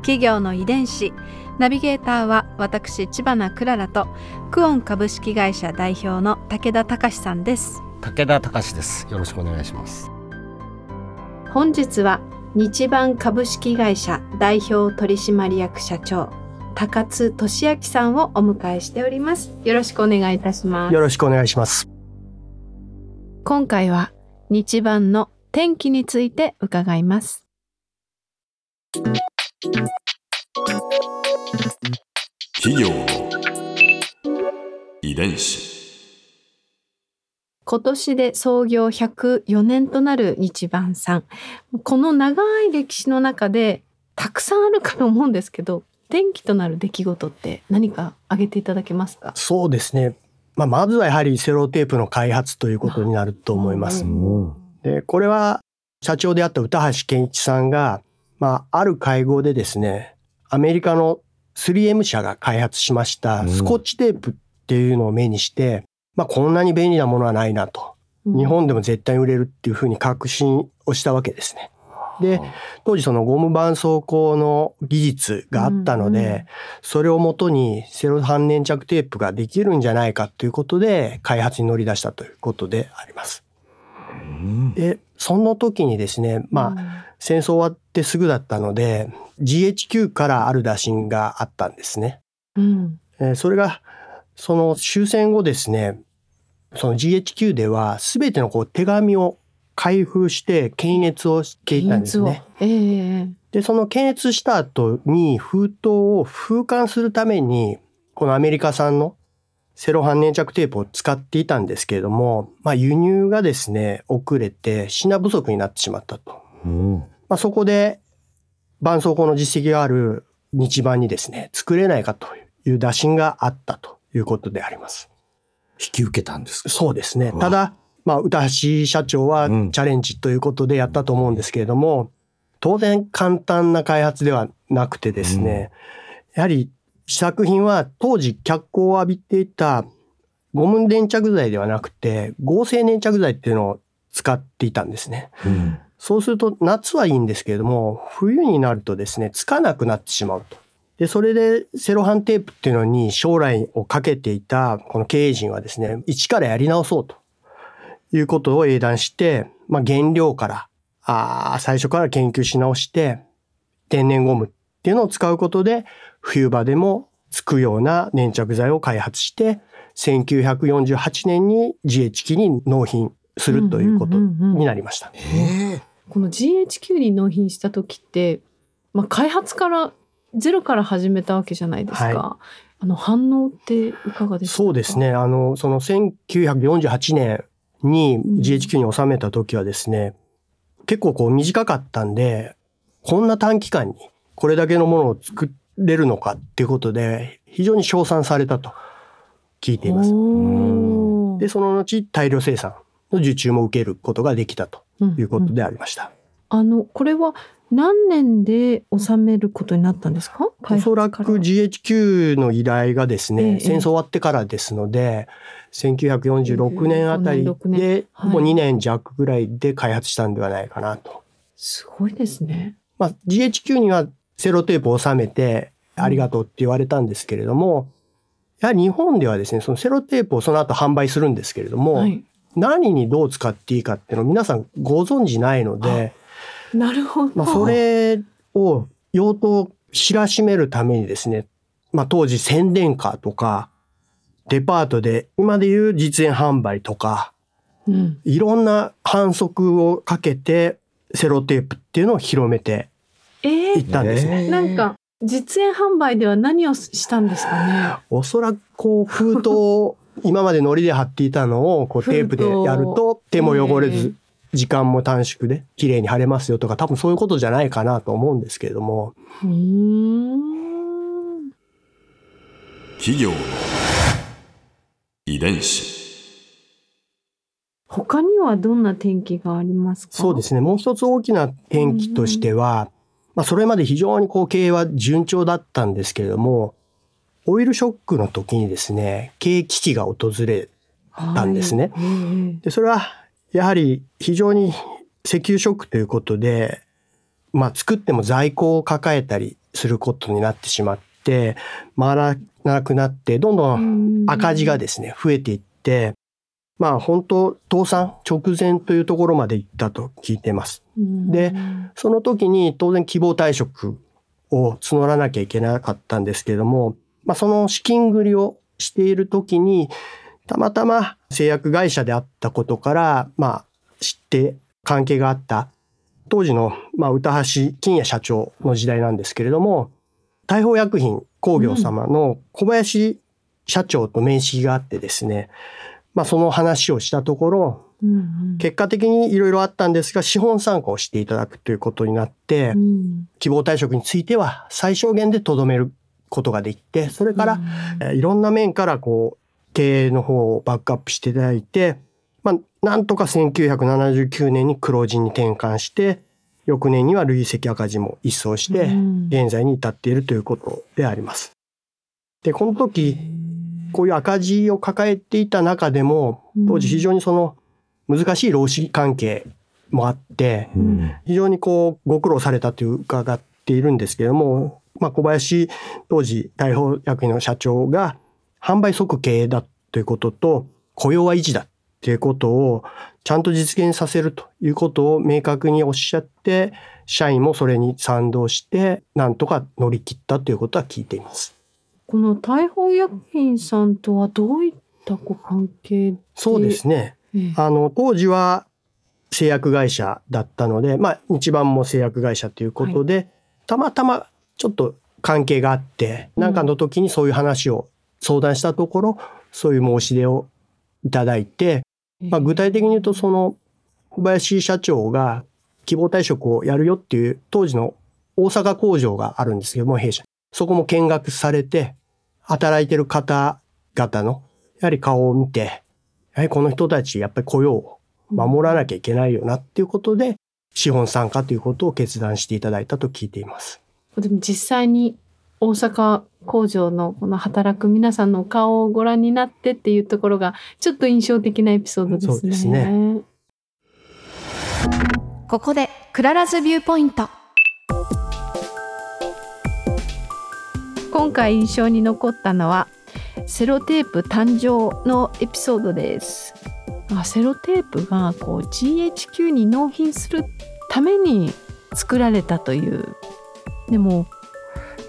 企業の遺伝子。ナビゲーターは私千葉なクララとクオン株式会社代表の武田隆さんです。武田隆です。よろしくお願いします。本日は日版株式会社代表取締役社長高津俊明さんをお迎えしております。よろしくお願いいたします。よろしくお願いします。今回は日版の天気について伺います企業の遺伝子。今年で創業104年となる日版さんこの長い歴史の中でたくさんあるかと思うんですけど転機となる出来事って何か挙げていただけますか？そうですね、まあ、まずはやはりセロテープの開発ということになると思います。でこれは社長であった歌橋健一さんが、まあ、ある会合でですねアメリカの 3M 社が開発しましたスコッチテープっていうのを目にして、まあ、こんなに便利なものはないなと。日本でも絶対売れるっていうふうに確信をしたわけですね。で、当時そのゴム絆創膏の技術があったので、うんうんそれをもとにセロ半粘着テープができるんじゃないかということで開発に乗り出したということであります。で、その時にですね、まあ、戦争終わってすぐだったので GHQ からある打診があったんですね。うんえーそれがその終戦後ですねその GHQ では全てのこう手紙を開封して検閲をしていたんですね。ええでその検閲した後に封筒を封刊するためにこのアメリカ産のセロ半粘着テープを使っていたんですけれども、まあ、輸入がですね遅れて品不足になってしまったと。うん。まあ、そこで絆創膏の実績がある日版にですね作れないかという打診があったということであります。引き受けたんですか？そうですね。ただ、まあ、歌橋社長はチうん。ャレンジということでやったと思うんですけれども、当然簡単な開発ではなくてですね、やはり試作品は当時脚光を浴びていたゴム粘着剤ではなくて合成粘着剤っていうのを使っていたんですね。うんそうすると夏はいいんですけれども、冬になるとですね、つかなくなってしまうと。で、それでセロハンテープっていうのに将来をかけていたこの経営陣はですね、一からやり直そうということを英断して、まあ原料から、あー最初から研究し直して、天然ゴムっていうのを使うことで、冬場でもつくような粘着剤を開発して、1948年に GHQ に納品するということになりました。ええ。この GHQ に納品した時って、まあ、開発からゼロから始めたわけじゃないですか、はあの反応っていかがですか？そうですね。あの、その1948年にうん。GHQ に収めた時はですね、結構こう短かったんで、こんな短期間にこれだけのものを作れるのかっていうことで、非常に称賛されたと聞いています。で、その後大量生産の受注も受けることができたということでありました。あのこれは何年で収めることになったんですか？おそらく GHQ の依頼がですね、ええ。戦争終わってからですので、1946年あたり46年。で、はい。もう2年弱ぐらいで開発したんではないかなと。すごいですね。まあ、GHQ にはセロテープを収めてありがとうって言われたんですけれども、やはり日本ではですね、そのセロテープをその後販売するんですけれども、はい、何にどう使っていいかっていうのを皆さんご存知ないので、なるほど。まあ、それを用途を知らしめるためにですね、まあ、当時宣伝カーとか、デパートで今でいう実演販売とか、うん、いろんな反則をかけてセロテープっていうのを広めてえいーったんですね。なんか実演販売では何をしたんですかね？おそらくこう封筒を今まで糊で貼っていたのをこうテープでやると手も汚れず時間も短縮で綺麗に晴れますよとか多分そういうことじゃないかなと思うんですけれども。うーん。企業の遺伝子。他にはどんな天気がありますか？そうですね。もう一つ大きな転機としては、まあ、それまで非常にこう経営は順調だったんですけれどもオイルショックの時にですね経営危機が訪れたんですね。はい。ええ。でそれはやはり非常に石油ショックということで、まあ、作っても在庫を抱えたりすることになってしまって回らなくなってどんどん赤字がですね増えていってまあ本当倒産直前というところまで行ったと聞いています。でその時に当然希望退職を募らなきゃいけなかったんですけれども、まあ、その資金繰りをしている時にたまたま製薬会社であったことから、まあ、知って関係があった当時の、まあ、歌橋金也社長の時代なんですけれども大宝薬品工業様の小林社長と面識があってですね、まあ、その話をしたところうんうん。結果的にいろいろあったんですが資本参加をしていただくということになって、うん。希望退職については最小限でとどめることができてそれから、えーいろんな面からこう経営の方をバックアップしていただいて、まあ、なんとか1979年に黒字に転換して翌年には累積赤字も一掃してうん。現在に至っているということであります。でこの時こういう赤字を抱えていた中でも当時非常にその難しい労使関係もあって、うん非常にこうご苦労されたという伺っているんですけれども、まあ、小林当時大宝薬品の社長が販売即経営だということと雇用は維持だということをちゃんと実現させるということを明確におっしゃって社員もそれに賛同してなんとか乗り切ったということは聞いています。この大宝薬品さんとはどういったご関係で？そうですね。ええ。あの当時は製薬会社だったので、まあ、日版も製薬会社ということで、たまたまちょっと関係があってうん何かの時にそういう話を相談したところ、そういう申し出をいただいて、まあ、具体的に言うとその小林社長が希望退職をやるよっていう当時の大阪工場があるんですけども弊社。そこも見学されて働いてる方々のやはり顔を見てやはりこの人たちやっぱり雇用を守らなきゃいけないよなっていうことで資本参加ということを決断していただいたと聞いています。でも実際に大阪工場のこの働く皆さんの顔をご覧になってっていうところがちょっと印象的なエピソードですね。そうですねここでクララズビューポイント。今回印象に残ったのはセロテープ誕生のエピソードです。あセロテープがこう GHQ に納品するために作られたというでも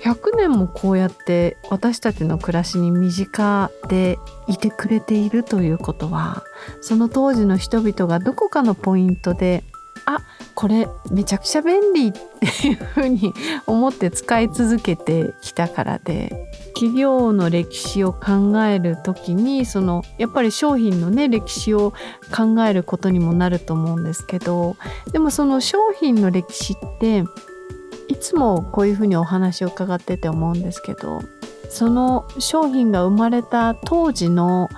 100年もこうやって私たちの暮らしに身近でいてくれているということはその当時の人々がどこかのポイントでこれめちゃくちゃ便利っていうふうに思って使い続けてきたからで企業の歴史を考える時にそのやっぱり商品のね歴史を考えることにもなると思うんですけどでもその商品の歴史っていつもこういうふうにお話を伺ってて思うんですけどその商品が生まれた当時の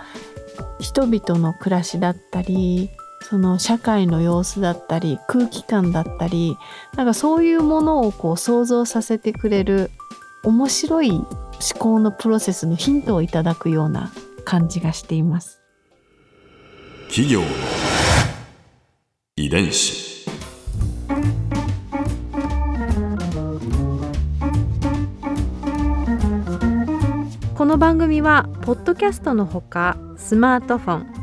人々の暮らしだったりその社会の様子だったり空気感だったりなんかそういうものをこう想像させてくれる面白い思考のプロセスのヒントをいただくような感じがしています。企業の遺伝子この番組はポッドキャストのほかスマートフォン